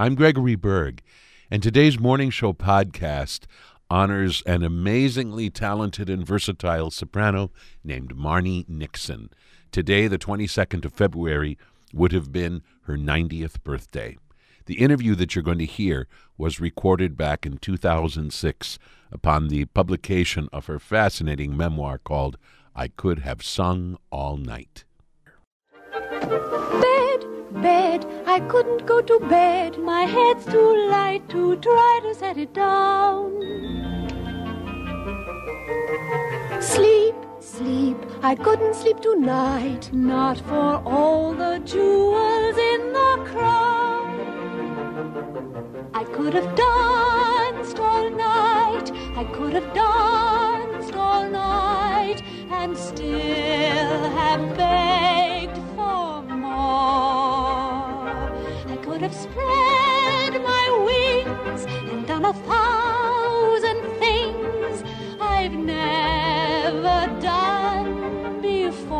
I'm Gregory Berg, and today's Morning Show podcast honors an amazingly talented and versatile soprano named Marni Nixon. Today, the 22nd of February, would have been her 90th birthday. The interview that you're going to hear was recorded back in 2006 upon the publication of her fascinating memoir called I Could Have Sung All Night. I couldn't go to bed. My head's too light to try to set it down. Sleep, sleep, I couldn't sleep tonight. Not for all the jewels in the crown. I could have danced all night. I could have danced all night and still have begged for more. I could have spread my wings and done a thousand things I've never done before.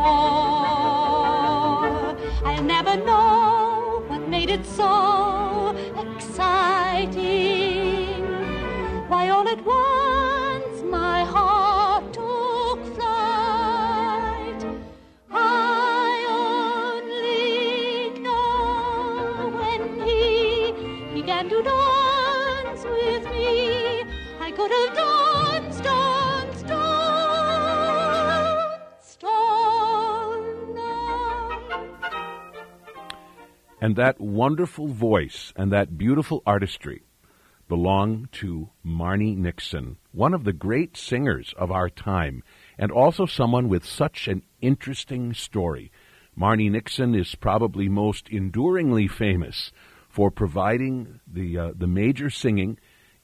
I'll never know what made it so exciting. Why, all at once And that wonderful voice and that beautiful artistry belong to Marni Nixon, one of the great singers of our time, and also someone with such an interesting story. Marni Nixon is probably most enduringly famous for providing the uh, the major singing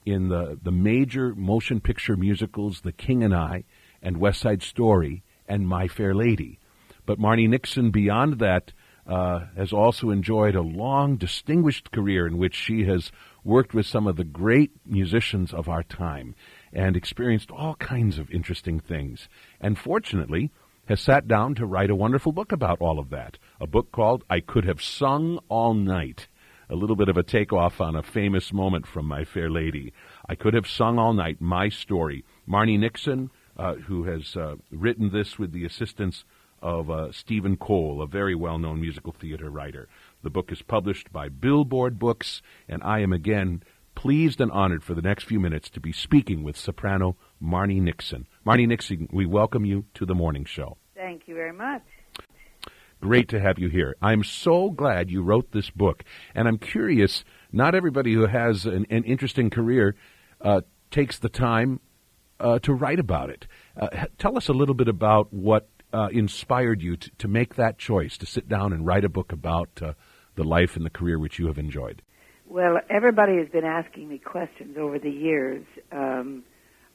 in the the major motion picture musicals The King and I and West Side Story and My Fair Lady. But Marni Nixon, beyond that, uh, has also enjoyed a long, distinguished career in which she has worked with some of the great musicians of our time and experienced all kinds of interesting things. And fortunately, has sat down to write a wonderful book about all of that. A book called I Could Have Sung All Night. A little bit of a takeoff on a famous moment from My Fair Lady. I Could Have Sung All Night, My Story. Marni Nixon, uh, who has uh, written this with the assistance of uh, Stephen Cole, a very well known musical theater writer. The book is published by Billboard Books, and I am again pleased and honored for the next few minutes to be speaking with soprano Marni Nixon. Marni Nixon, we welcome you to the morning show. Thank you very much. Great to have you here. I'm so glad you wrote this book, and I'm curious. Not everybody who has an, an interesting career uh, takes the time uh, to write about it. Uh, tell us a little bit about what uh, inspired you to, to make that choice to sit down and write a book about uh, the life and the career which you have enjoyed. Well, everybody has been asking me questions over the years um,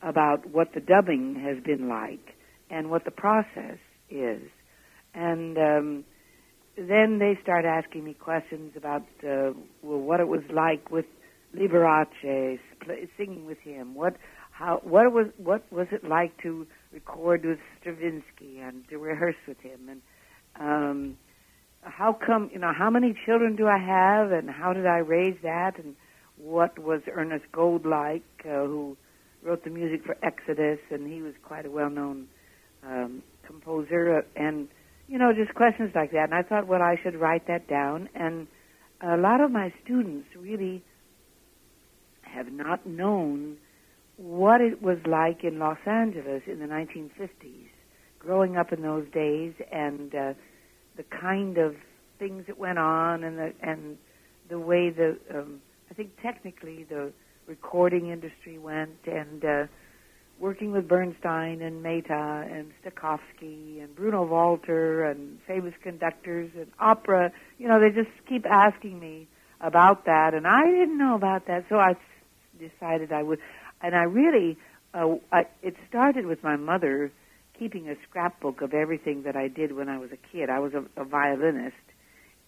about what the dubbing has been like and what the process is. And um, then they start asking me questions about uh, well, what it was like with Liberace, singing with him. What how what was what was it like to record with Stravinsky and to rehearse with him? And um, how come you know how many children do I have and how did I raise that? And what was Ernest Gold like uh, who wrote the music for Exodus? And he was quite a well-known um, composer. And you know just questions like that. And I thought well I should write that down. And a lot of my students really have not known what it was like in Los Angeles in the 1950s growing up in those days and uh, the kind of things that went on and the and the way the um, I think technically the recording industry went and uh, working with Bernstein and Mehta and Stokowski and Bruno Walter and famous conductors and opera. You know, they just keep asking me about that, and I didn't know about that, so I decided I would. And I really, uh, I, it started with my mother keeping a scrapbook of everything that I did when I was a kid. I was a, a violinist,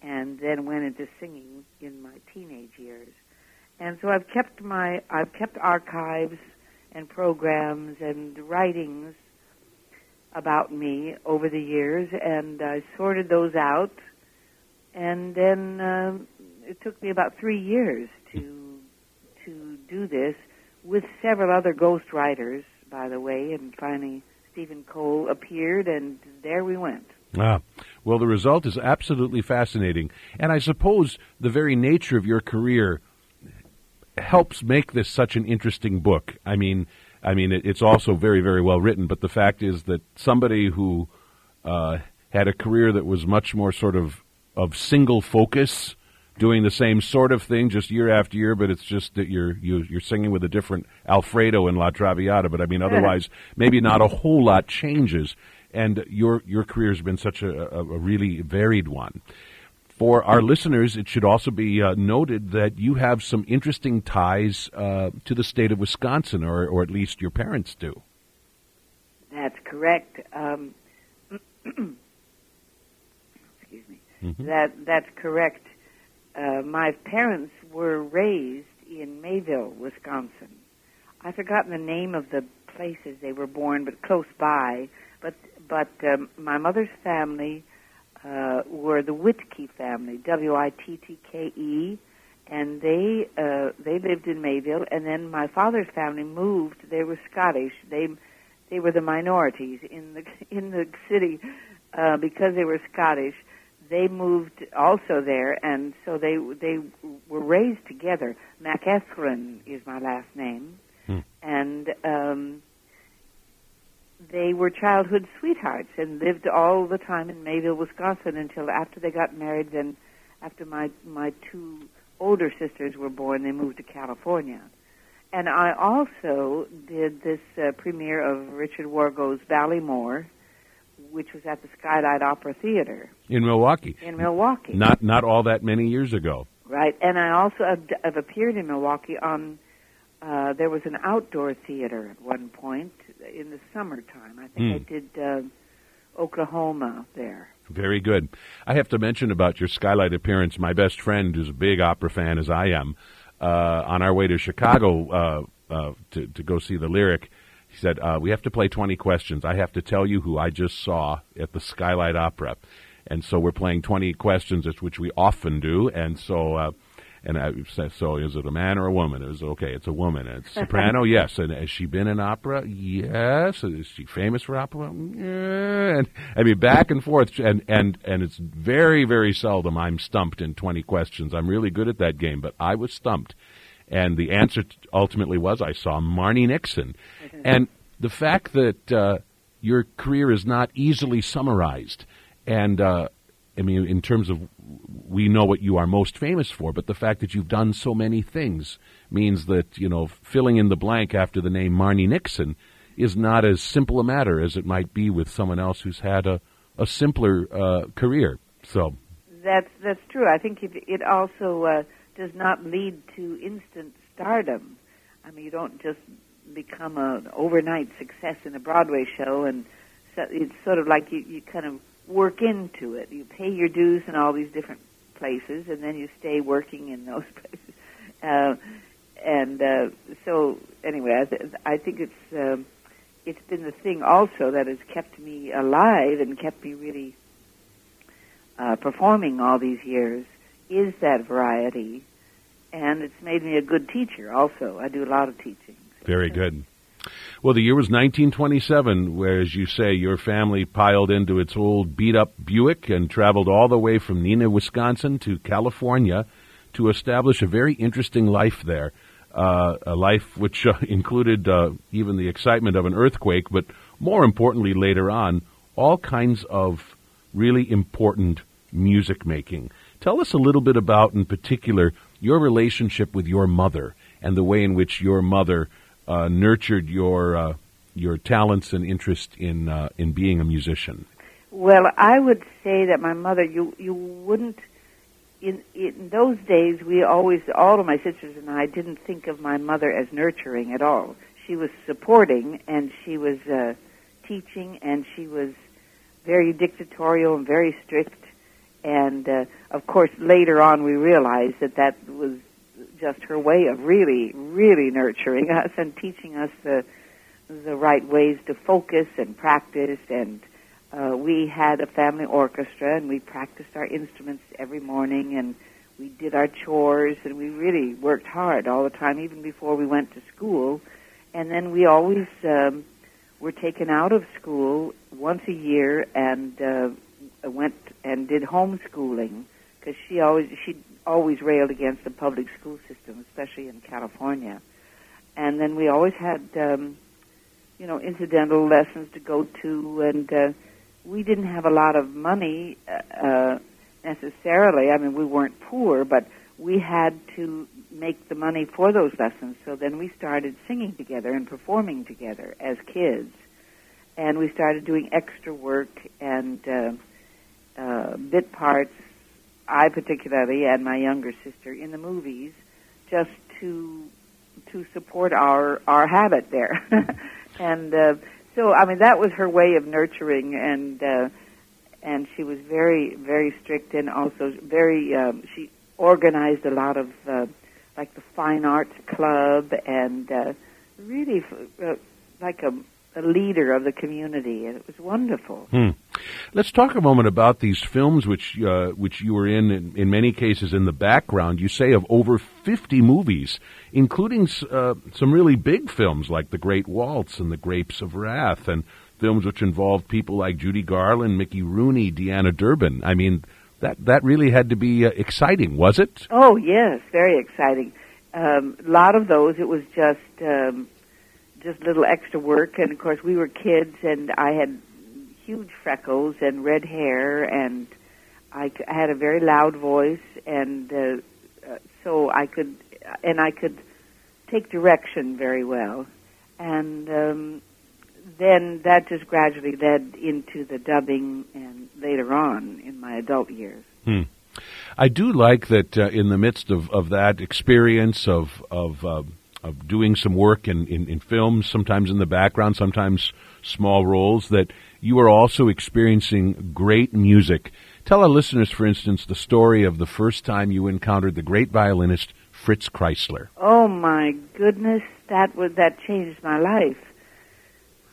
and then went into singing in my teenage years. And so I've kept my I've kept archives and programs and writings about me over the years, and I sorted those out, and then uh, it took me about three years to to do this with several other ghost writers, by the way, and finally Stephen Cole appeared, and there we went. Ah, well, the result is absolutely fascinating, and I suppose the very nature of your career helps make this such an interesting book. I mean, I mean, it's also very, very well written. But the fact is that somebody who uh, had a career that was much more sort of of single focus, doing the same sort of thing just year after year, but it's just that you're you, are you are singing with a different Alfredo in La Traviata. But I mean, otherwise, maybe not a whole lot changes. And your your career has been such a, a, a really varied one. For our listeners, it should also be uh, noted that you have some interesting ties uh, to the state of Wisconsin, or, or at least your parents do. That's correct. Um, excuse me. Mm-hmm. That that's correct. Uh, my parents were raised in Mayville, Wisconsin. I've forgotten the name of the places they were born, but close by. But but um, my mother's family uh, were the Wittke family, W-I-T-T-K-E, and they uh, they lived in Mayville. And then my father's family moved. They were Scottish. They they were the minorities in the in the city uh, because they were Scottish. They moved also there, and so they they were raised together. McEathron is my last name, hmm. and um, they were childhood sweethearts and lived all the time in Mayville, Wisconsin until after they got married. Then, after my my two older sisters were born, they moved to California. And I also did this uh, premiere of Richard Wargo's Ballymore, which was at the Skylight Opera Theater in Milwaukee. In Milwaukee, not not all that many years ago. Right, and I also have, have appeared in Milwaukee on. Uh, there was an outdoor theater at one point in the summertime. I think mm. I did uh, Oklahoma there. Very good. I have to mention about your skylight appearance. My best friend, who's a big opera fan as I am, uh, on our way to Chicago uh, uh, to to go see the lyric, he said, uh, "We have to play twenty questions. I have to tell you who I just saw at the Skylight Opera." And so we're playing 20 questions, which we often do. And so uh, and I said, so is it a man or a woman? It was okay. It's a woman. It's soprano, yes. And has she been in opera? Yes. Is she famous for opera? Yeah. And I mean, back and forth. And and and it's very very seldom I'm stumped in 20 questions. I'm really good at that game, but I was stumped, and the answer ultimately was I saw Marni Nixon, mm-hmm. and the fact that uh, your career is not easily summarized, and uh, I mean, in terms of we know what you are most famous for, but the fact that you've done so many things means that, you know, filling in the blank after the name Marni Nixon is not as simple a matter as it might be with someone else who's had a, a simpler uh, career. So that's that's true. I think it, it also uh, does not lead to instant stardom. I mean, you don't just become an overnight success in a Broadway show, and so it's sort of like you, you kind of work into it. You pay your dues in all these different places, and then you stay working in those places. Uh, and uh, so, anyway, I, th- I think it's uh, it's been the thing also that has kept me alive and kept me really uh, performing all these years is that variety, and it's made me a good teacher. Also, I do a lot of teaching. Very good. Well, the year was 1927, where, as you say, your family piled into its old beat up Buick and traveled all the way from Neenah, Wisconsin to California to establish a very interesting life there. Uh, a life which uh, included uh, even the excitement of an earthquake, but more importantly, later on, all kinds of really important music making. Tell us a little bit about, in particular, your relationship with your mother and the way in which your mother uh, nurtured your uh, your talents and interest in uh, in being a musician? Well, I would say that my mother, you you wouldn't. In, in those days, we always, all of my sisters and I, didn't think of my mother as nurturing at all. She was supporting, and she was uh, teaching, and she was very dictatorial and very strict. And uh, of course, later on, we realized that that was just her way of really, really nurturing us and teaching us the the right ways to focus and practice. And uh, we had a family orchestra, and we practiced our instruments every morning, and we did our chores, and we really worked hard all the time, even before we went to school. And then we always um, were taken out of school once a year and uh, went and did homeschooling because she always she always railed against the public school system, especially in California. And then we always had, um, you know, incidental lessons to go to, and uh, we didn't have a lot of money uh, necessarily. I mean, we weren't poor, but we had to make the money for those lessons. So then we started singing together and performing together as kids, and we started doing extra work and uh, uh, bit parts I particularly and my younger sister in the movies just to to support our our habit there. and uh, so I mean that was her way of nurturing and uh, and she was very very strict and also very um, she organized a lot of uh, like the fine arts club and uh, really uh, like a a leader of the community, and it was wonderful. Hmm. Let's talk a moment about these films, which uh, which you were in, in, in many cases in the background. You say of over fifty movies, including uh, some really big films like The Great Waltz and The Grapes of Wrath, and films which involved people like Judy Garland, Mickey Rooney, Deanna Durbin. I mean, that that really had to be uh, exciting, was it? Oh yes, very exciting. Um, a lot of those, it was just. Um, just little extra work. And of course, we were kids, and I had huge freckles and red hair, and I, I had a very loud voice, and uh, uh, so I could, and I could take direction very well. And um, then that just gradually led into the dubbing, and later on in my adult years. Hmm. I do like that uh, in the midst of, of that experience of of uh, of doing some work in, in, in films, sometimes in the background, sometimes small roles, that you are also experiencing great music. Tell our listeners, for instance, the story of the first time you encountered the great violinist Fritz Kreisler. Oh my goodness, that was that changed my life.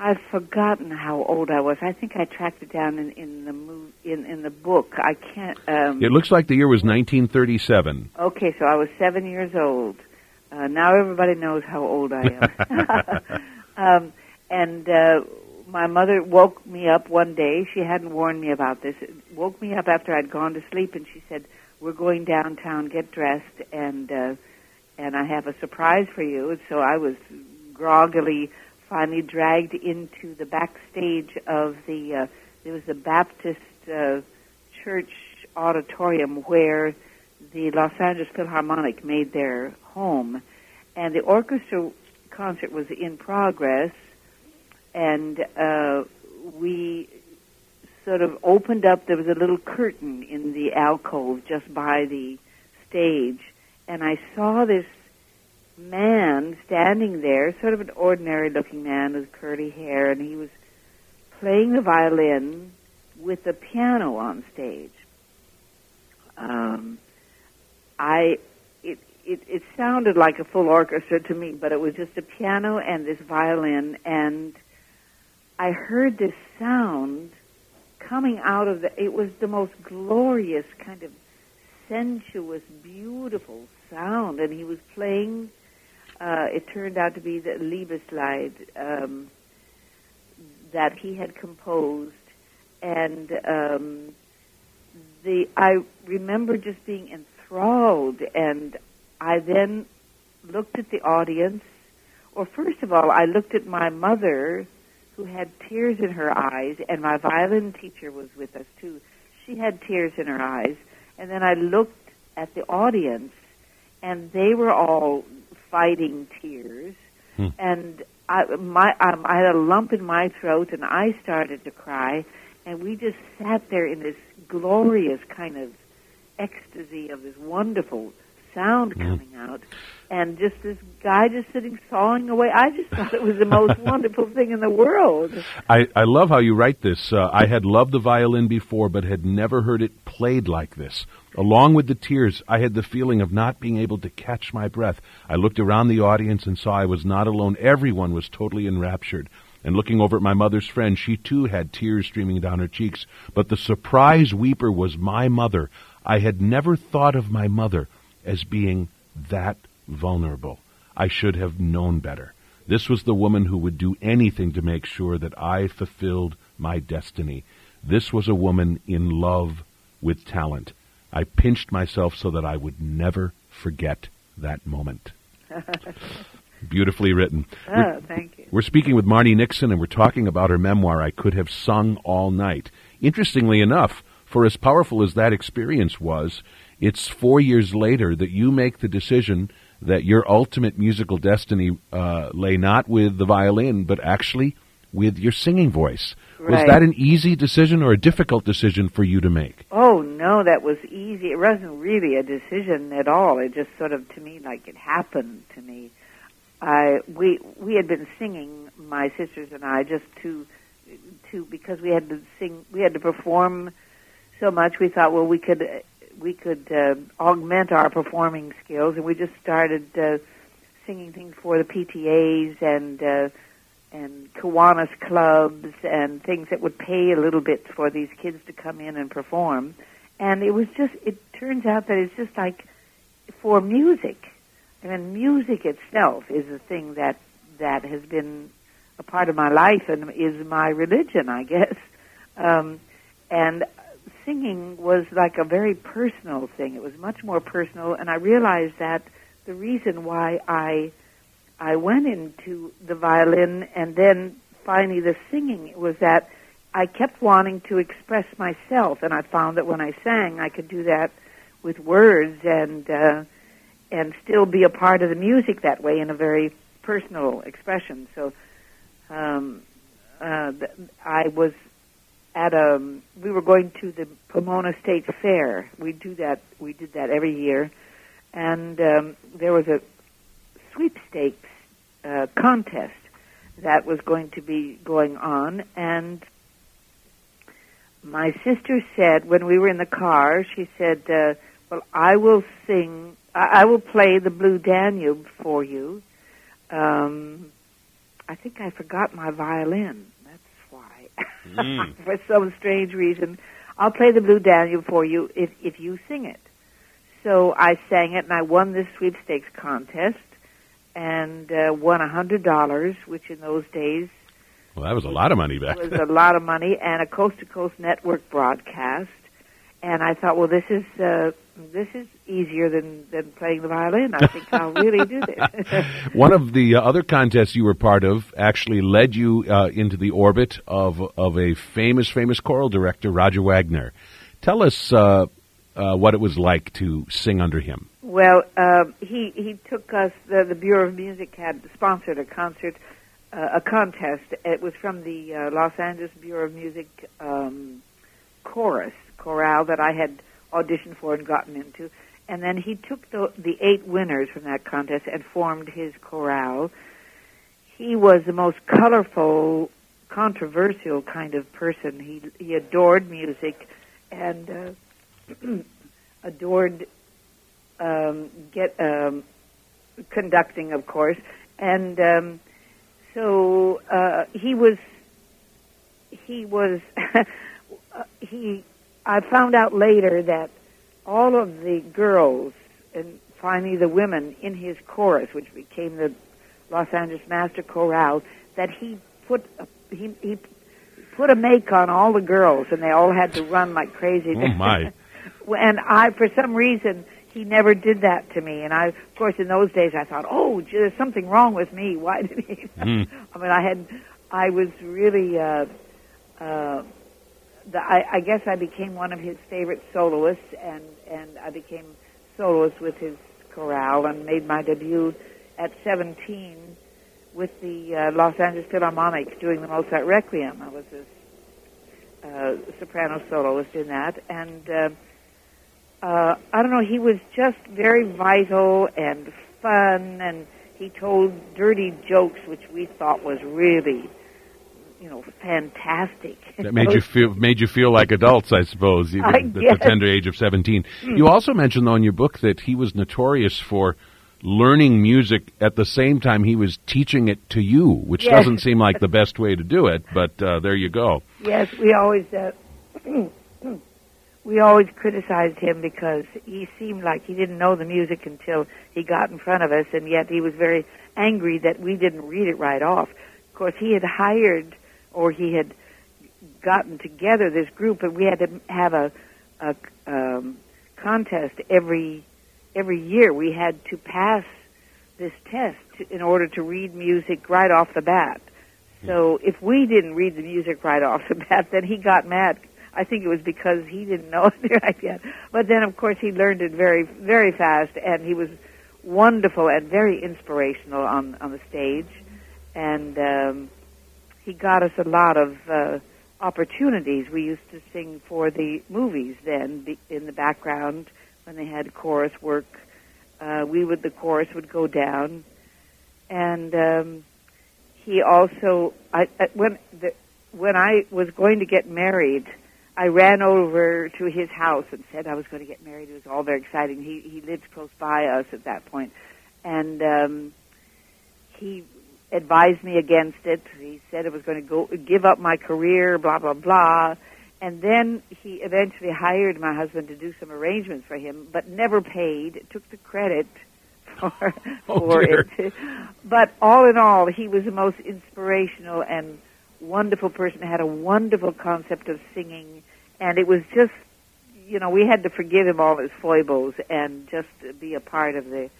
I've forgotten how old I was. I think I tracked it down in, in the move, in in the book. I can't. Um, it looks like the year was 1937. Okay, so I was seven years old. Uh, now everybody knows how old I am. um, and uh, my mother woke me up one day. She hadn't warned me about this. It woke me up after I'd gone to sleep, and she said, "We're going downtown. Get dressed, and uh, and I have a surprise for you." And so I was groggily finally dragged into the backstage of the. Uh, there was a Baptist uh, church auditorium where the Los Angeles Philharmonic made their home, and the orchestra concert was in progress, and uh, we sort of opened up. There was a little curtain in the alcove just by the stage, and I saw this man standing there, sort of an ordinary-looking man with curly hair, and he was playing the violin with the piano on stage. Um, I it, it sounded like a full orchestra to me, but it was just a piano and this violin, and I heard this sound coming out of the. It was the most glorious kind of sensuous, beautiful sound, and he was playing. Uh, it turned out to be the Liebeslied um, that he had composed, and um, the I remember just being enthralled. And I then looked at the audience. Or first of all, I looked at my mother, who had tears in her eyes, and my violin teacher was with us too. She had tears in her eyes. And then I looked at the audience, and they were all fighting tears. Hmm. And I, my, um, I had a lump in my throat, and I started to cry. And we just sat there in this glorious kind of ecstasy of this wonderful sound mm. coming out, and just this guy just sitting sawing away. I just thought it was the most wonderful thing in the world. I, I love how you write this. Uh, I had loved the violin before, but had never heard it played like this. Along with the tears, I had the feeling of not being able to catch my breath. I looked around the audience and saw I was not alone. Everyone was totally enraptured. And looking over at my mother's friend, she too had tears streaming down her cheeks. But the surprise weeper was my mother. I had never thought of my mother as being that vulnerable. I should have known better. This was the woman who would do anything to make sure that I fulfilled my destiny. This was a woman in love with talent. I pinched myself so that I would never forget that moment. Beautifully written. Oh, thank you. We're speaking with Marni Nixon, and we're talking about her memoir, I Could Have Sung All Night. Interestingly enough, for as powerful as that experience was, it's four years later that you make the decision that your ultimate musical destiny uh, lay not with the violin, but actually with your singing voice. Was that an easy decision or a difficult decision for you to make? Oh no, that was easy. It wasn't really a decision at all. It just sort of to me like it happened to me. I we we had been singing my sisters and I just to to because we had to sing we had to perform so much we thought well we could we could uh, augment our performing skills and we just started uh, singing things for the PTAs and uh, and Kiwanis clubs and things that would pay a little bit for these kids to come in and perform. And it was just, it turns out that it's just like for music. I mean, music itself is a thing that, that has been a part of my life and is my religion, I guess. Um, and singing was like a very personal thing. It was much more personal, and I realized that the reason why I I went into the violin and then finally the singing was that I kept wanting to express myself, and I found that when I sang, I could do that with words and uh, and still be a part of the music that way in a very personal expression. So um, uh, I was at a we were going to the Pomona State Fair. We do that. We did that every year, and um, there was a sweepstakes uh, contest that was going to be going on, and my sister said when we were in the car, she said, uh, "Well, I will sing. I, I will play the Blue Danube for you." Um, I think I forgot my violin. Mm. for some strange reason, I'll play the Blue Danube for you if if you sing it. So I sang it, and I won this sweepstakes contest, and uh, won a hundred dollars, which in those days Well, that was a lot of money back was a lot of money, and a coast to coast network broadcast. And I thought, well, this is uh, this is easier than than playing the violin. I think I'll really do this. One of the uh, other contests you were part of actually led you uh, into the orbit of of a famous, famous choral director, Roger Wagner. Tell us uh, uh, what it was like to sing under him. Well, uh, he he took us. The, the Bureau of Music had sponsored a concert, uh, a contest. It was from the uh, Los Angeles Bureau of Music um, chorus chorale that I had auditioned for and gotten into. And then he took the the eight winners from that contest and formed his chorale. He was the most colorful, controversial kind of person. He he adored music, and uh, adored um, get um, conducting, of course, and um, so uh, he was he was he. I found out later that all of the girls and finally the women in his chorus, which became the Los Angeles Master Chorale, that he put a, he he put a make on all the girls, and they all had to run like crazy. Oh my! and I, for some reason, he never did that to me. And I, of course, in those days, I thought, oh, gee, there's something wrong with me. Why did he? Mm. I mean, I had, I was really, uh, uh, the, I, I guess I became one of his favorite soloists, and and I became soloist with his chorale, and made my debut at 17 with the uh, Los Angeles Philharmonic doing the Mozart Requiem. I was a uh, soprano soloist in that, and uh, uh, I don't know. He was just very vital and fun, and he told dirty jokes, which we thought was really, you know, fantastic. That made you feel made you feel like adults, I suppose, even I at the tender age of seventeen. You also mentioned though in your book that he was notorious for learning music at the same time he was teaching it to you, which Yes. doesn't seem like the best way to do it, but uh, there you go. Yes, we always uh, we always criticized him because he seemed like he didn't know the music until he got in front of us, and yet he was very angry that we didn't read it right off. Of course, he had hired or he had gotten together this group, and we had to have a, a um, contest every every year. We had to pass this test in order to read music right off the bat. So if we didn't read the music right off the bat, then he got mad. I think it was because he didn't know it right yet. But then, of course, he learned it very, very fast, and he was wonderful and very inspirational on on the stage. And um, he got us a lot of uh, opportunities. We used to sing for the movies then in the background when they had chorus work. Uh, we would the chorus would go down, and um, he also I, I when the, when I was going to get married, I ran over to his house and said I was going to get married. It was all very exciting. He he lived close by us at that point, and um, he advised me against it. He said it was going to go give up my career, blah blah blah. And then he eventually hired my husband to do some arrangements for him, but never paid. Took the credit for Oh, for dear. it. But all in all, he was the most inspirational and wonderful person. Had a wonderful concept of singing, and it was just, you know, we had to forgive him all his foibles and just be a part of the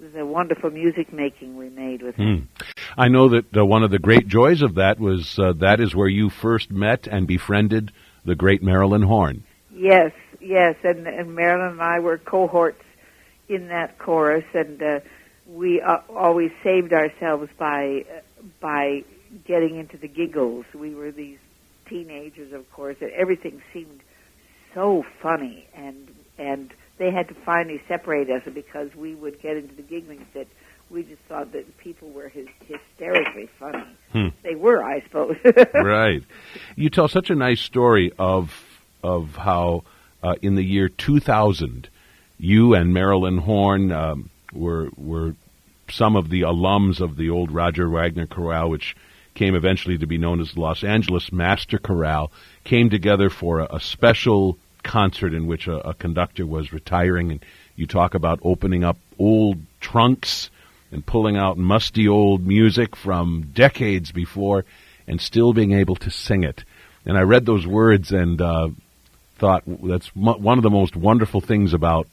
the wonderful music making we made with him. Hmm. I know that uh, one of the great joys of that was uh, that is where you first met and befriended the great Marilyn Horne. Yes, yes, and and Marilyn and I were cohorts in that chorus, and uh, we uh, always saved ourselves by uh, by getting into the giggles. We were these teenagers, of course, and everything seemed so funny, and and they had to finally separate us because we would get into the giggling fit. We just thought that people were hys- hysterically funny. Hmm. They were, I suppose. right. You tell such a nice story of of how uh, in the year 2000 you and Marilyn Horne um, were were some of the alums of the old Roger Wagner Chorale, which came eventually to be known as the Los Angeles Master Chorale, came together for a, a special concert in which a, a conductor was retiring, and you talk about opening up old trunks and pulling out musty old music from decades before and still being able to sing it. And I read those words and uh, thought that's one of the most wonderful things about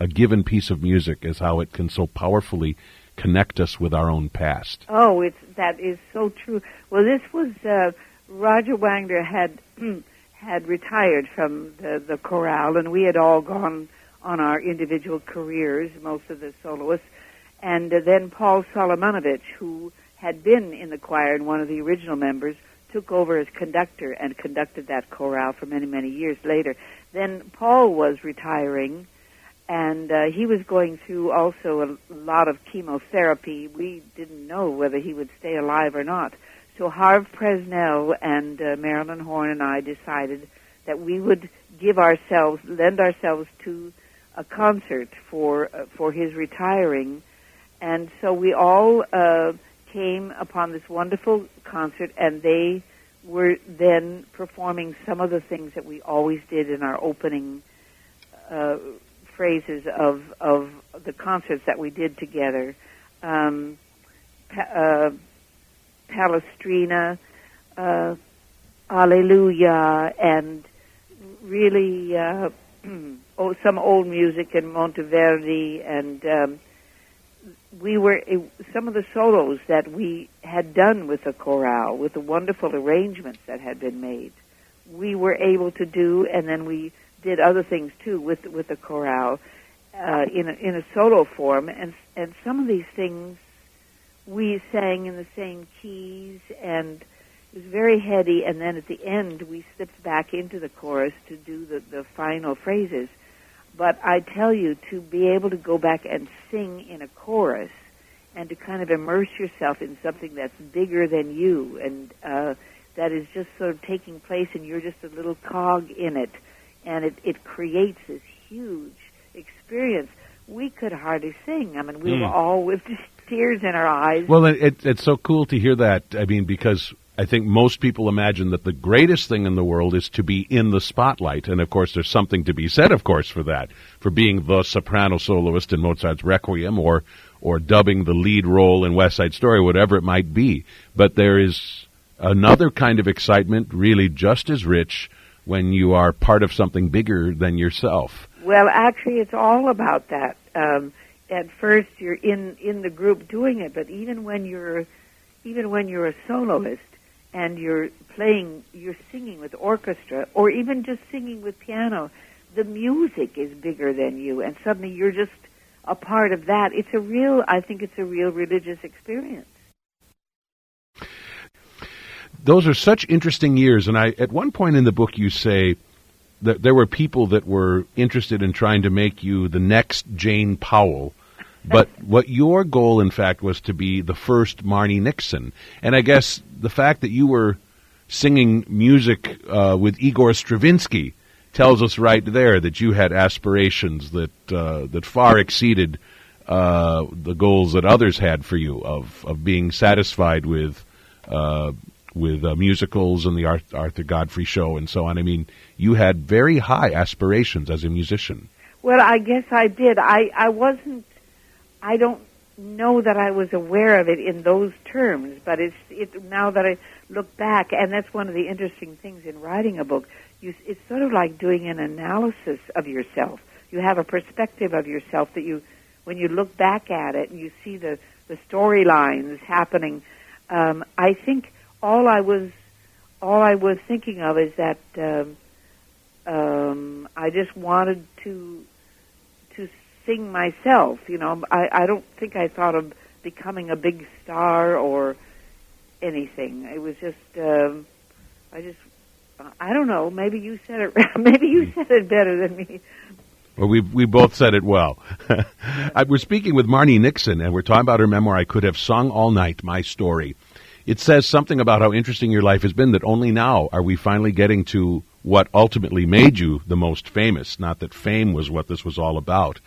a given piece of music is how it can so powerfully connect us with our own past. Oh, it's that is so true. Well, this was uh, Roger Wagner had had retired from the the chorale, and we had all gone on our individual careers, most of the soloists, and uh, then Paul Salamunovich, who had been in the choir and one of the original members, took over as conductor and conducted that chorale for many many years later. Then Paul was retiring and uh, he was going through also a lot of chemotherapy. We didn't know whether he would stay alive or not. So Harve Presnell and uh, Marilyn Horne and I decided that we would give ourselves, lend ourselves to a concert for uh, for his retiring, and so we all uh, came upon this wonderful concert, and they were then performing some of the things that we always did in our opening. Uh, phrases of of the concerts that we did together. Um, uh, Palestrina, uh, Alleluia, and really uh, oh, some old music in Monteverdi, and um, we were it, some of the solos that we had done with the chorale, with the wonderful arrangements that had been made. We were able to do, and then we did other things too with with the chorale uh, in a, in a solo form, and and some of these things we sang in the same keys, and it was very heady. And then at the end, we slipped back into the chorus to do the the final phrases. But I tell you, to be able to go back and sing in a chorus, and to kind of immerse yourself in something that's bigger than you, and uh, that is just sort of taking place, and you're just a little cog in it and it, it creates this huge experience. We could hardly sing. I mean, we Mm. were all with tears in our eyes. Well, it, it, it's so cool to hear that. I mean, because I think most people imagine that the greatest thing in the world is to be in the spotlight. And of course, there's something to be said, of course, for that, for being the soprano soloist in Mozart's Requiem or, or dubbing the lead role in West Side Story, whatever it might be. But there is another kind of excitement, really just as rich, when you are part of something bigger than yourself. Well, actually, it's all about that. Um, at first, you're in in the group doing it, but even when you're even when you're a soloist and you're playing, you're singing with orchestra, or even just singing with piano, the music is bigger than you, and suddenly you're just a part of that. It's a real, I think, it's a real religious experience those are such interesting years. And I, at one point in the book, you say that there were people that were interested in trying to make you the next Jane Powell. But what your goal, in fact, was to be the first Marni Nixon. And I guess the fact that you were singing music uh, with Igor Stravinsky tells us right there that you had aspirations that uh, that far exceeded uh, the goals that others had for you of of being satisfied with uh, with uh, musicals and the Arthur Godfrey show and so on. I mean, you had very high aspirations as a musician. Well, I guess I did. I I wasn't. I don't know that I was aware of it in those terms, but it's it now that I look back, and that's one of the interesting things in writing a book. You, it's sort of like doing an analysis of yourself. You have a perspective of yourself that you, when you look back at it and you see the the storylines happening. Um, I think all I was all I was thinking of is that um, um, I just wanted to to sing myself. You know, I, I don't think I thought of becoming a big star or anything. It was just um, I just I don't know. Maybe you said it. maybe you said it better than me. Well, we we both said it well. I, we're speaking with Marni Nixon, and we're talking about her memoir. I could have sung all night. My story it says something about how interesting your life has been that only now are we finally getting to what ultimately made you the most famous. Not that fame was what this was all about,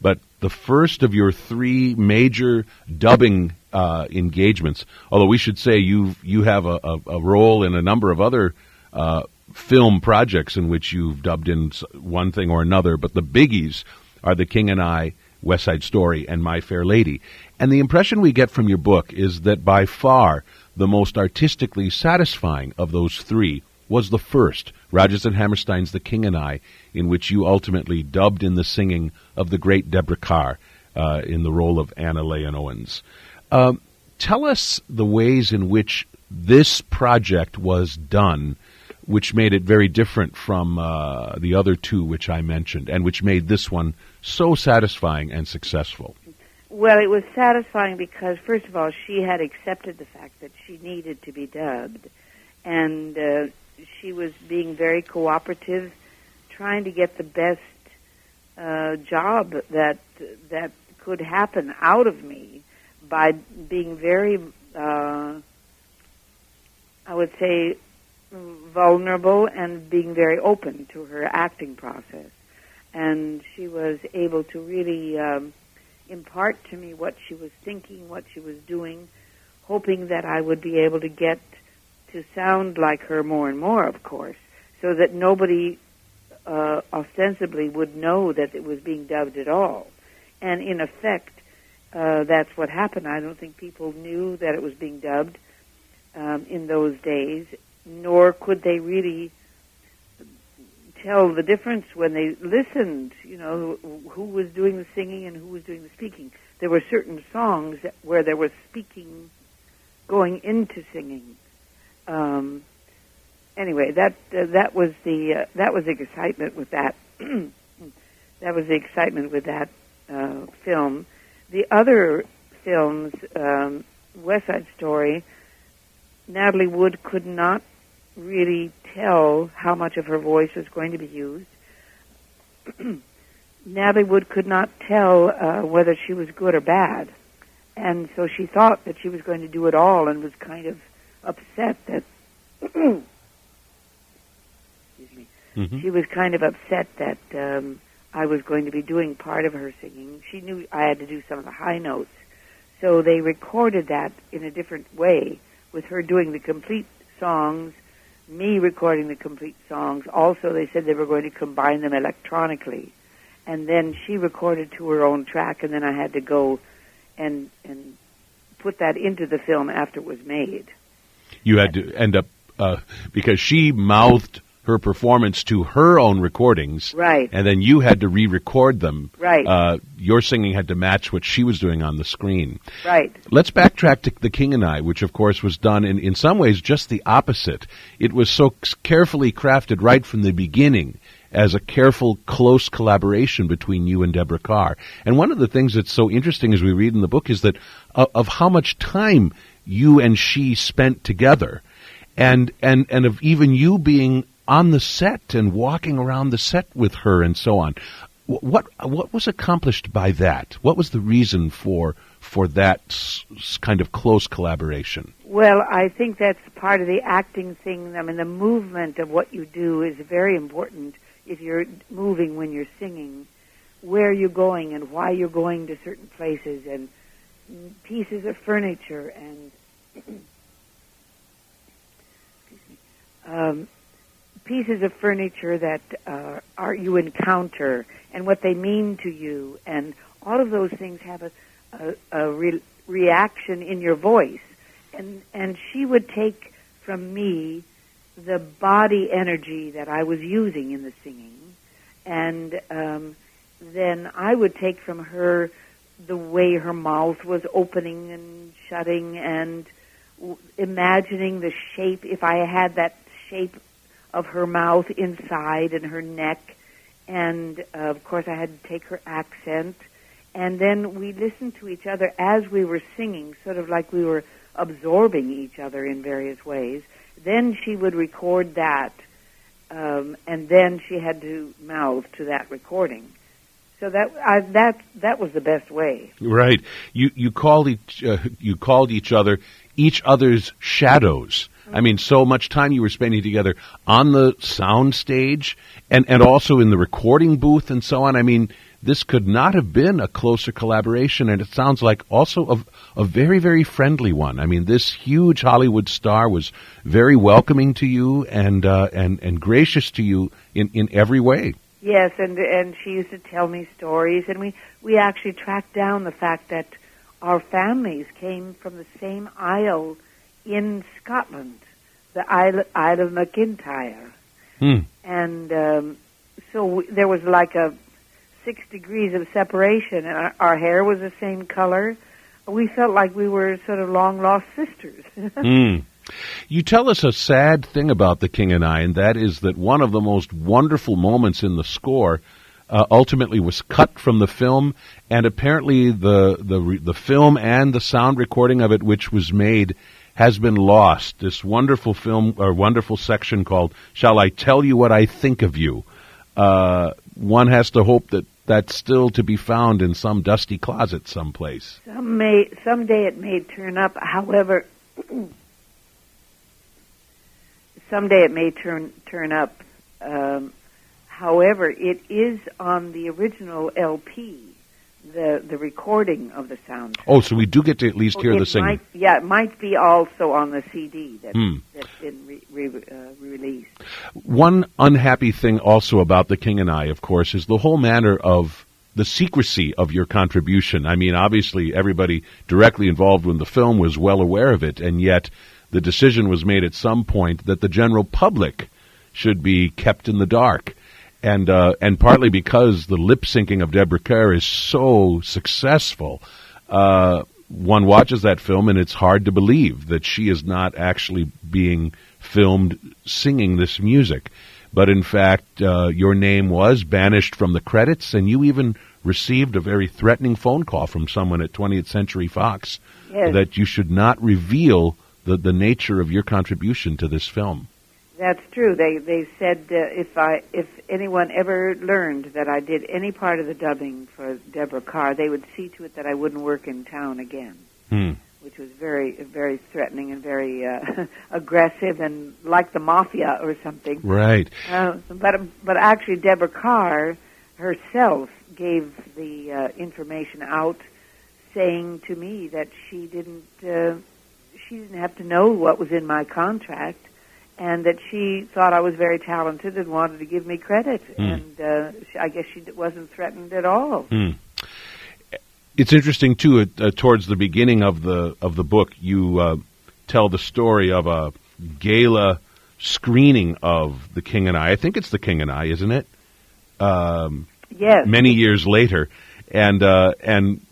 but the first of your three major dubbing uh, engagements. Although we should say you you have a, a, a, role in a number of other uh, film projects in which you've dubbed in one thing or another, but the biggies are The King and I, West Side Story, and My Fair Lady. And the impression we get from your book is that by far the most artistically satisfying of those three was the first, Rodgers and Hammerstein's The King and I, in which you ultimately dubbed in the singing of the great Deborah Kerr uh, in the role of Anna Leonowens. Um, tell us the ways in which this project was done, which made it very different from uh, the other two which I mentioned, and which made this one so satisfying and successful. Well, it was satisfying because, first of all, she had accepted the fact that she needed to be dubbed, and uh, she was being very cooperative, trying to get the best uh, job that that could happen out of me by being very, uh, I would say, vulnerable and being very open to her acting process, and she was able to really. Um, impart to me what she was thinking, what she was doing, hoping that I would be able to get to sound like her more and more, of course, so that nobody uh, ostensibly would know that it was being dubbed at all. And in effect, uh, that's what happened. I don't think people knew that it was being dubbed um, in those days, nor could they really tell the difference when they listened, you know, who, was doing the singing and who was doing the speaking. There were certain songs where there was speaking going into singing. Um, anyway, that uh, that was the uh, that was the excitement with that. that was the excitement with that uh, film. The other films, um, West Side Story, Natalie Wood could not really tell how much of her voice was going to be used. Natalie Wood could not tell uh, whether she was good or bad, and so she thought that she was going to do it all, and was kind of upset that. excuse me. Mm-hmm. She was kind of upset that um, I was going to be doing part of her singing. She knew I had to do some of the high notes, so they recorded that in a different way with her doing the complete songs, me recording the complete songs. Also, they said they were going to combine them electronically, and then she recorded to her own track, and then I had to go and and put that into the film after it was made. You had to end up uh, because she mouthed her performance to her own recordings, Right. And then you had to re-record them, Right. Uh, your singing had to match what she was doing on the screen. Right. Let's backtrack to The King and I, which of course was done in, in some ways just the opposite. It was so carefully crafted right from the beginning as a careful, close collaboration between you and Deborah Kerr. And one of the things that's so interesting as we read in the book is that uh, of how much time you and she spent together. And, and, and of even you being on the set and walking around the set with her and so on. What, what was accomplished by that? What was the reason for, for that s- kind of close collaboration? Well, I think that's part of the acting thing. I mean, the movement of what you do is very important if you're moving when you're singing. Where you're going and why you're going to certain places and pieces of furniture and um, pieces of furniture that uh, are you encounter and what they mean to you, and all of those things have a, a, a re- reaction in your voice. And and she would take from me the body energy that I was using in the singing, and um, then I would take from her the way her mouth was opening and shutting, and w- imagining the shape. If I had that shape of her mouth inside and her neck, and uh, of course I had to take her accent, and then we listened to each other as we were singing, sort of like we were absorbing each other in various ways. Then she would record that, um, and then she had to mouth to that recording. So that I, that that was the best way. Right. You you called each uh, you called each other each other's shadows. I mean, so much time you were spending together on the sound stage and and also in the recording booth and so on. I mean, this could not have been a closer collaboration, and it sounds like also a, a very very friendly one. I mean, this huge Hollywood star was very welcoming to you and uh, and and gracious to you in in every way. Yes, and and she used to tell me stories, and we we actually tracked down the fact that our families came from the same isle in Scotland, the Isle, Isle of McIntyre, Hmm. and um, so we, there was like a six degrees of separation, and our, our hair was the same color. We felt like we were sort of long lost sisters. Hmm. You tell us a sad thing about The King and I, and that is that one of the most wonderful moments in the score uh, ultimately was cut from the film, and apparently the the re- the film and the sound recording of it, which was made, has been lost. This wonderful film or wonderful section called "Shall I Tell You What I Think of You." Uh, one has to hope that that's still to be found in some dusty closet someplace. Some may someday it may turn up. However, someday it may turn turn up. Um, however, it is on the original LP, the the recording of the sound. Oh, so we do get to at least hear it the singing. Might, yeah, it might be also on the CD that, Hmm. that's been re, re, uh, released. One unhappy thing also about The King and I, of course, is the whole matter of the secrecy of your contribution. I mean, obviously, everybody directly involved in the film was well aware of it, and yet the decision was made at some point that the general public should be kept in the dark. And uh, and partly because the lip syncing of Deborah Kerr is so successful, uh, one watches that film and it's hard to believe that she is not actually being filmed singing this music. But in fact, uh, your name was banished from the credits, and you even received a very threatening phone call from someone at 20th Century Fox Yes. that you should not reveal the, the nature of your contribution to this film. That's true. They they said uh, if I if anyone ever learned that I did any part of the dubbing for Deborah Kerr, they would see to it that I wouldn't work in town again, Hmm. which was very very threatening and very uh, aggressive and like the mafia or something. Right. Uh, but but actually, Deborah Kerr herself gave the uh, information out, saying to me that she didn't. Uh, she she didn't have to know what was in my contract, and that she thought I was very talented and wanted to give me credit. Mm. And uh, I guess she wasn't threatened at all. Mm. It's interesting too. Uh, towards the beginning of the of the book, you uh, tell the story of a gala screening of The King and I. I think it's The King and I, isn't it? Um, yes. Many years later, and uh, and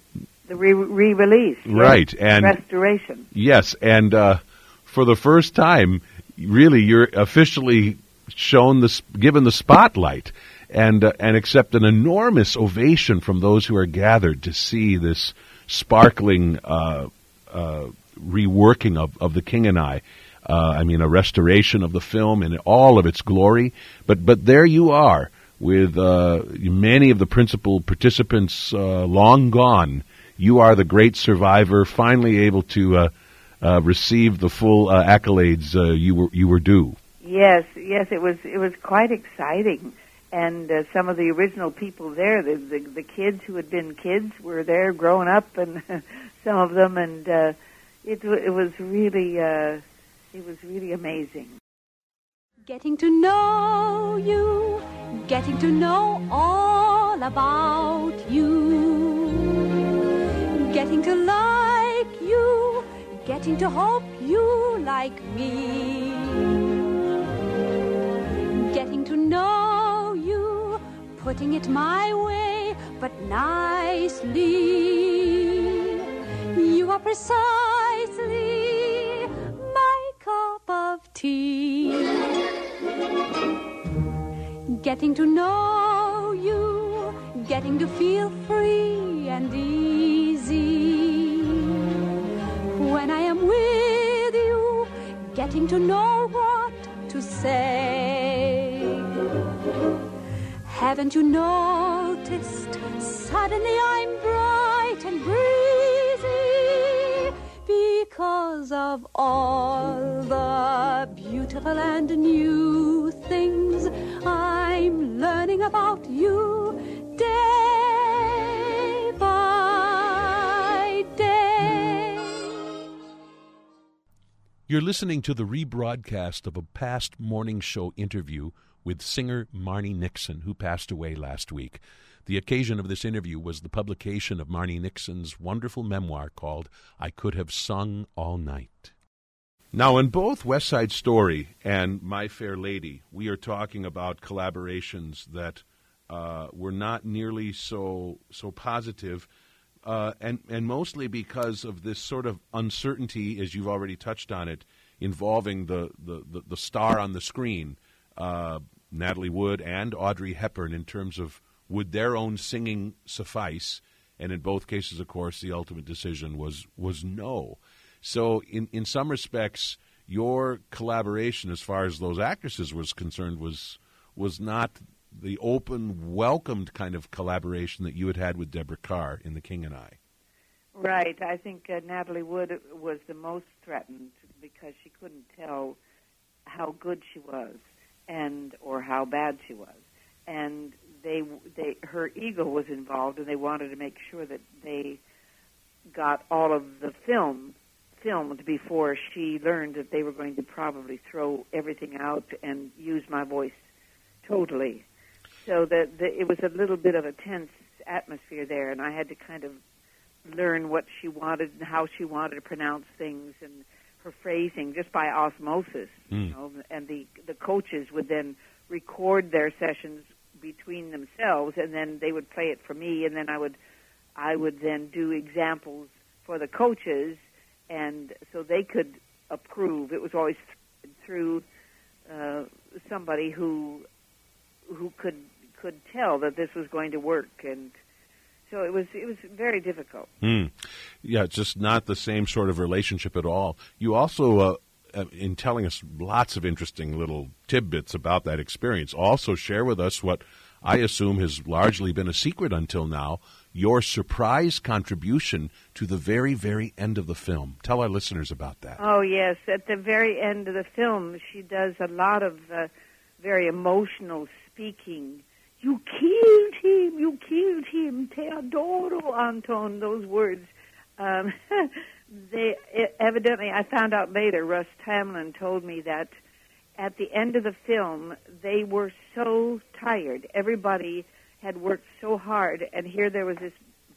the re- re-release, right, yes. and restoration. Yes, and uh, for the first time, really, you're officially shown the given the spotlight, and uh, and accept an enormous ovation from those who are gathered to see this sparkling uh, uh reworking of, of the King and I. Uh, I mean, a restoration of the film in all of its glory. But but there you are with uh, many of the principal participants long gone you are the great survivor, finally able to uh, uh, receive the full uh, accolades uh, you were you were due. Yes, yes, it was it was quite exciting, and uh, some of the original people there, the, the the kids who had been kids, were there growing up, and some of them, and uh, it it was really it was really amazing. Getting to know you, getting to know all about you getting to like you, getting to hope you like me. Getting to know you, putting it my way, but nicely. You are precisely my cup of tea. Getting to know you, getting to feel free and easy. Getting to know what to say. Haven't you noticed? Suddenly I'm bright and breezy because of all the beautiful and new things I'm learning about you You're listening to the rebroadcast of a past morning show interview with singer Marni Nixon, who passed away last week. The occasion of this interview was the publication of Marni Nixon's wonderful memoir called I Could Have Sung All Night. Now, in both West Side Story and My Fair Lady, we are talking about collaborations that uh, were not nearly so so positive, uh, and and mostly because of this sort of uncertainty, as you've already touched on it, involving the the, the, the star on the screen, uh, Natalie Wood and Audrey Hepburn, in terms of would their own singing suffice, and in both cases, of course, the ultimate decision was was no. So, in, in some respects, your collaboration, as far as those actresses was concerned, was was not the open, welcomed kind of collaboration that you had had with Deborah Kerr in The King and I. Right. I think uh, Natalie Wood was the most threatened because she couldn't tell how good she was and or how bad she was, and they they her ego was involved, and they wanted to make sure that they got all of the film filmed before she learned that they were going to probably throw everything out and use my voice totally. So that it was a little bit of a tense atmosphere there, and I had to kind of learn what she wanted and how she wanted to pronounce things and her phrasing just by osmosis. Mm. You hmm. know, and the the coaches would then record their sessions between themselves, and then they would play it for me, and then I would I would then do examples for the coaches and so they could approve. It was always through uh, somebody who who could could tell that this was going to work, and so it was it was very difficult. Mm. Yeah, just not the same sort of relationship at all. You also. Uh, uh, in telling us lots of interesting little tidbits about that experience, also share with us what I assume has largely been a secret until now your surprise contribution to the very, very end of the film. Tell our listeners about that. Oh, yes. At the very end of the film, she does a lot of uh, very emotional speaking. You killed him, you killed him, Te adoro Anton, those words. Um, they evidently, I found out later. Russ Tamblyn told me that at the end of the film, they were so tired. Everybody had worked so hard, and here there was this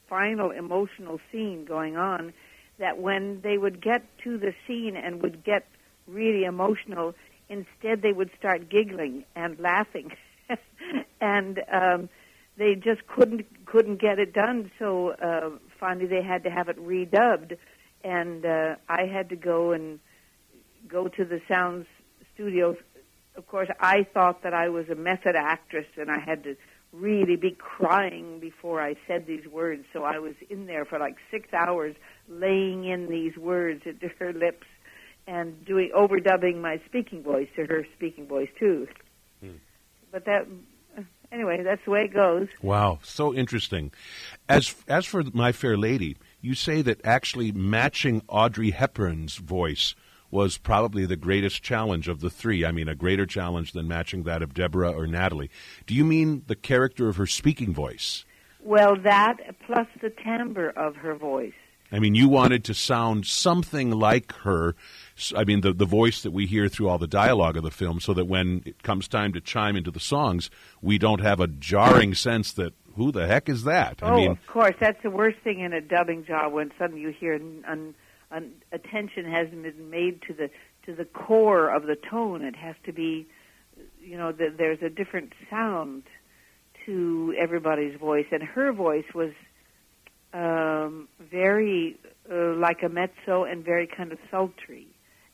final emotional scene going on that when they would get to the scene and would get really emotional, instead they would start giggling and laughing, and um, they just couldn't couldn't get it done. So uh, finally, they had to have it redubbed, and uh, I had to go and go to the sounds studios. Of course, I thought that I was a method actress, and I had to really be crying before I said these words. So I was in there for like six hours, laying in these words into her lips, and doing overdubbing my speaking voice to her speaking voice too. But that anyway, that's the way it goes. Wow, so interesting. As as for My Fair Lady, you say that actually matching Audrey Hepburn's voice was probably the greatest challenge of the three. I mean, a greater challenge than matching that of Deborah or Natalie. Do you mean the character of her speaking voice? Well, that plus the timbre of her voice. I mean, you wanted to sound something like her. I mean, the, the voice that we hear through all the dialogue of the film, so that when it comes time to chime into the songs, we don't have a jarring sense that who the heck is that? Oh, I mean, of course, that's the worst thing in a dubbing job when suddenly you hear an, attention hasn't been made to the to the core of the tone. It has to be, you know, the, there's a different sound to everybody's voice, and her voice was um, very uh, like a mezzo and very kind of sultry,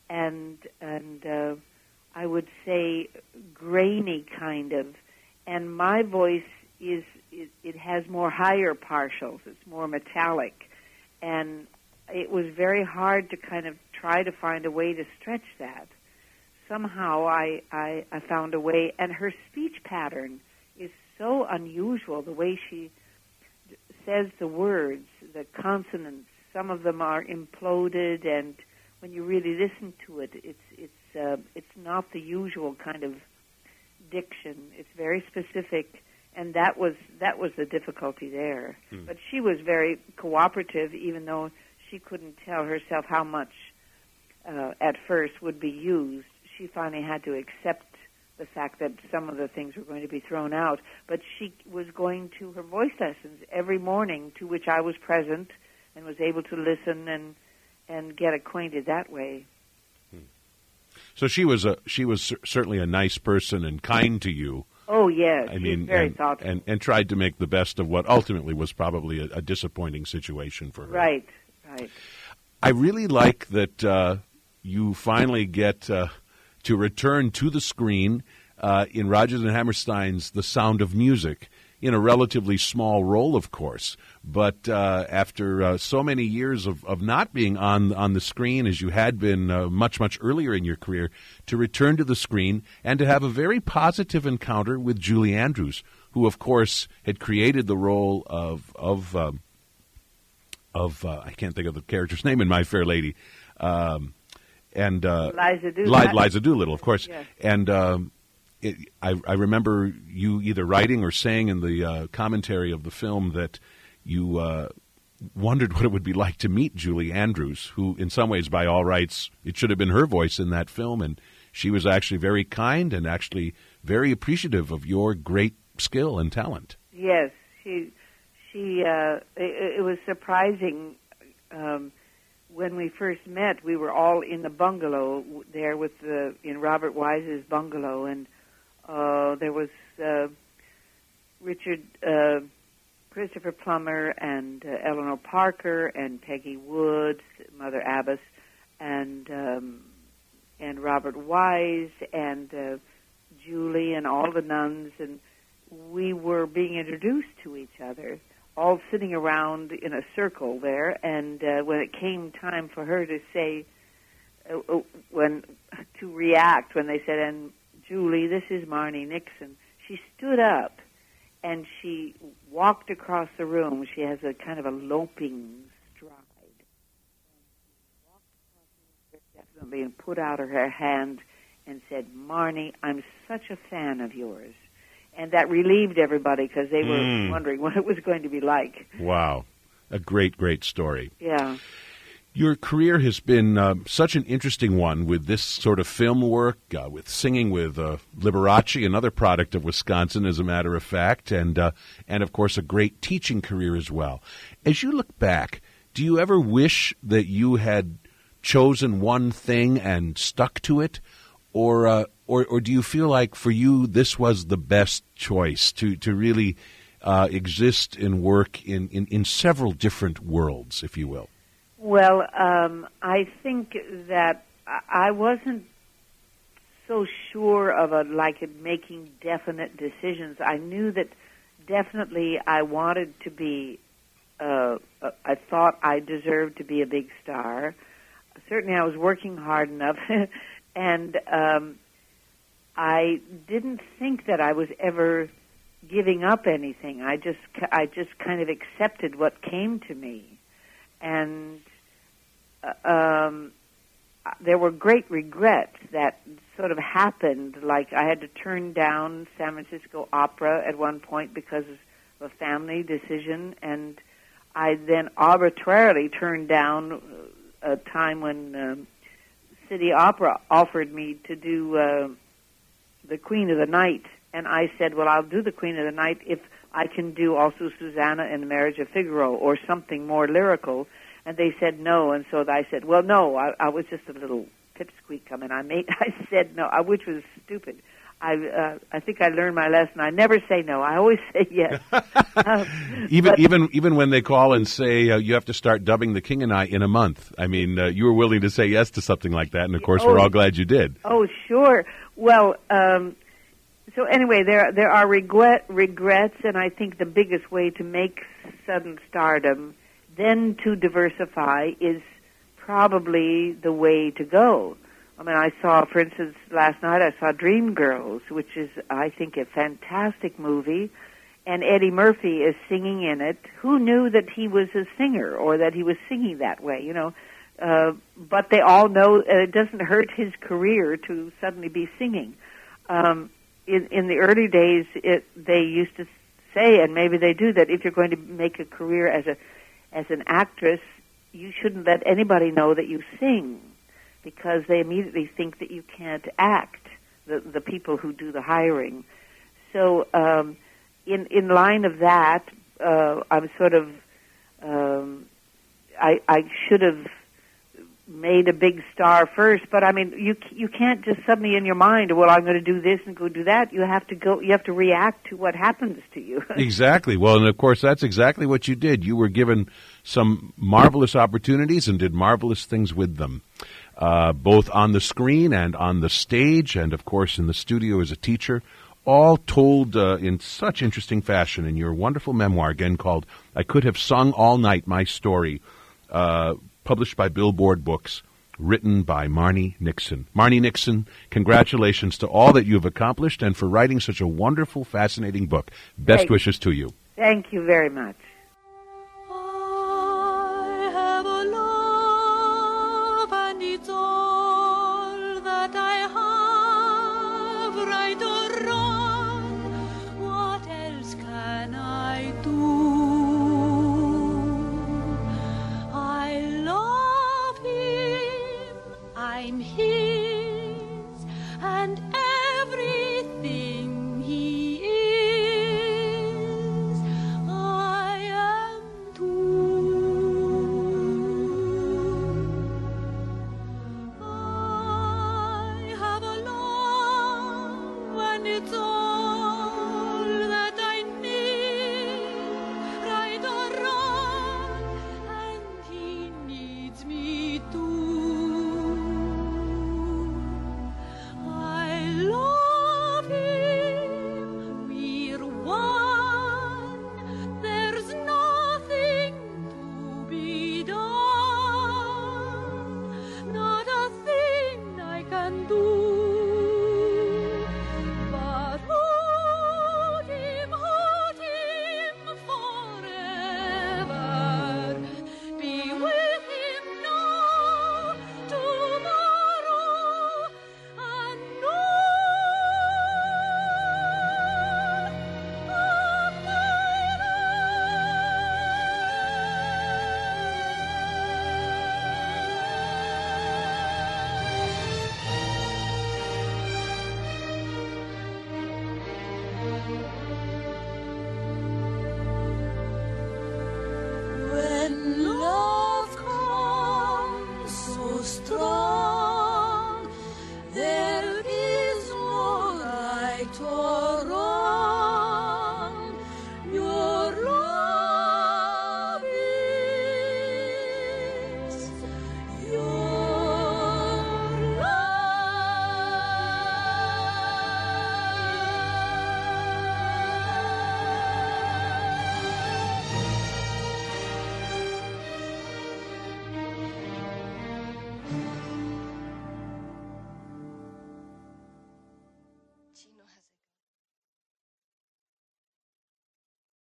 and and uh, I would say grainy kind of. And my voice is it, it has more higher partials. It's more metallic, and it was very hard to kind of try to find a way to stretch that. Somehow I, I, I found a way, and her speech pattern is so unusual. The way she says the words, the consonants. Some of them are imploded, and when you really listen to it, it's it's uh, it's not the usual kind of diction. It's very specific, and that was that was the difficulty there. Hmm. But she was very cooperative, even though she couldn't tell herself how much uh, at first would be used. She finally had to accept the fact that some of the things were going to be thrown out. But she was going to her voice lessons every morning, to which I was present and was able to listen and and get acquainted that way. Hmm. So she was a she was certainly a nice person and kind to you. Oh yes, I mean, very and, thoughtful, and, and tried to make the best of what ultimately was probably a, a disappointing situation for her. Right, right. I really like that uh, you finally get uh, to return to the screen uh, in Rodgers and Hammerstein's The Sound of Music in a relatively small role, of course. But uh, after uh, so many years of, of not being on on the screen as you had been uh, much much earlier in your career, to return to the screen and to have a very positive encounter with Julie Andrews, who of course had created the role of of um, of uh, I can't think of the character's name in My Fair Lady. Um, and uh, Liza Doolittle. Liza Doolittle, of course. Yes. And um, it, I, I, remember you either writing or saying in the uh, commentary of the film that you uh, wondered what it would be like to meet Julie Andrews, who, in some ways, by all rights, it should have been her voice in that film, and she was actually very kind and actually very appreciative of your great skill and talent. Yes, she she uh, it, it was surprising. Um, when we first met, we were all in the bungalow there with the in Robert Wise's bungalow, and uh, there was uh, Richard uh, Christopher Plummer and uh, Eleanor Parker and Peggy Woods, Mother Abbess, and um, and Robert Wise and uh, Julie and all the nuns, and we were being introduced to each other all sitting around in a circle there, and uh, when it came time for her to say, uh, uh, when to react when they said, "And Julie, this is Marni Nixon," she stood up and she walked across the room. She has a kind of a loping stride. Definitely, and put out her hand and said, Marni, I'm such a fan of yours." and that relieved everybody because they were mm. wondering what it was going to be like. Wow. A great, great story. Yeah. Your career has been uh, such an interesting one with this sort of film work, uh, with singing with uh, Liberace, another product of Wisconsin, as a matter of fact, and uh, and of course a great teaching career as well. As you look back, do you ever wish that you had chosen one thing and stuck to it, or uh, or or do you feel like for you this was the best choice to to really uh, exist and work in, in, in several different worlds, if you will? Well, um, I think that I wasn't so sure of a like making definite decisions. I knew that definitely I wanted to be. Uh, I thought I deserved to be a big star. Certainly, I was working hard enough, and um, I didn't think that I was ever giving up anything. I just I just kind of accepted what came to me, and uh, um, there were great regrets that sort of happened. Like I had to turn down San Francisco Opera at one point because of a family decision, and I then arbitrarily turned down a time when um, City Opera offered me to do uh, the Queen of the Night, and I said, "Well, I'll do the Queen of the Night if." I can do also Susanna and the Marriage of Figaro or something more lyrical and they said no, and so I said, well, no, I, I was just a little pipsqueak. coming. I made, I said no, which was stupid. I uh, I think I learned my lesson. I never say no. I always say yes. um, even but, even even when they call and say uh, you have to start dubbing the King and I in a month. I mean, uh, you were willing to say yes to something like that, and of course, oh, we're all glad you did. Oh, sure. Well, um, so anyway, there there are regret regrets, and I think the biggest way to make sudden stardom then to diversify is probably the way to go. I mean, I saw, for instance, last night I saw Dreamgirls, which is, I think, a fantastic movie, and Eddie Murphy is singing in it. Who knew that he was a singer or that he was singing that way? You know, uh, but they all know uh, it doesn't hurt his career to suddenly be singing. Um, in, in the early days, it, they used to say, and maybe they do, that if you're going to make a career as a as an actress, you shouldn't let anybody know that you sing because they immediately think that you can't act. The the people who do the hiring. So um, in in line of that, uh, I'm sort of um, I I should have made a big star first, but I mean, you you can't just suddenly in your mind, well, I'm going to do this and go do that. You have to go. You have to react to what happens to you. exactly. Well, and of course, that's exactly what you did. You were given some marvelous opportunities and did marvelous things with them, uh, both on the screen and on the stage, and of course in the studio as a teacher. All told uh, in such interesting fashion in your wonderful memoir, again called "I Could Have Sung All Night My Story." Uh, published by Billboard Books, written by Marni Nixon. Marni Nixon, congratulations to all that you've accomplished and for writing such a wonderful, fascinating book. Best Thank wishes to you. Thank you very much.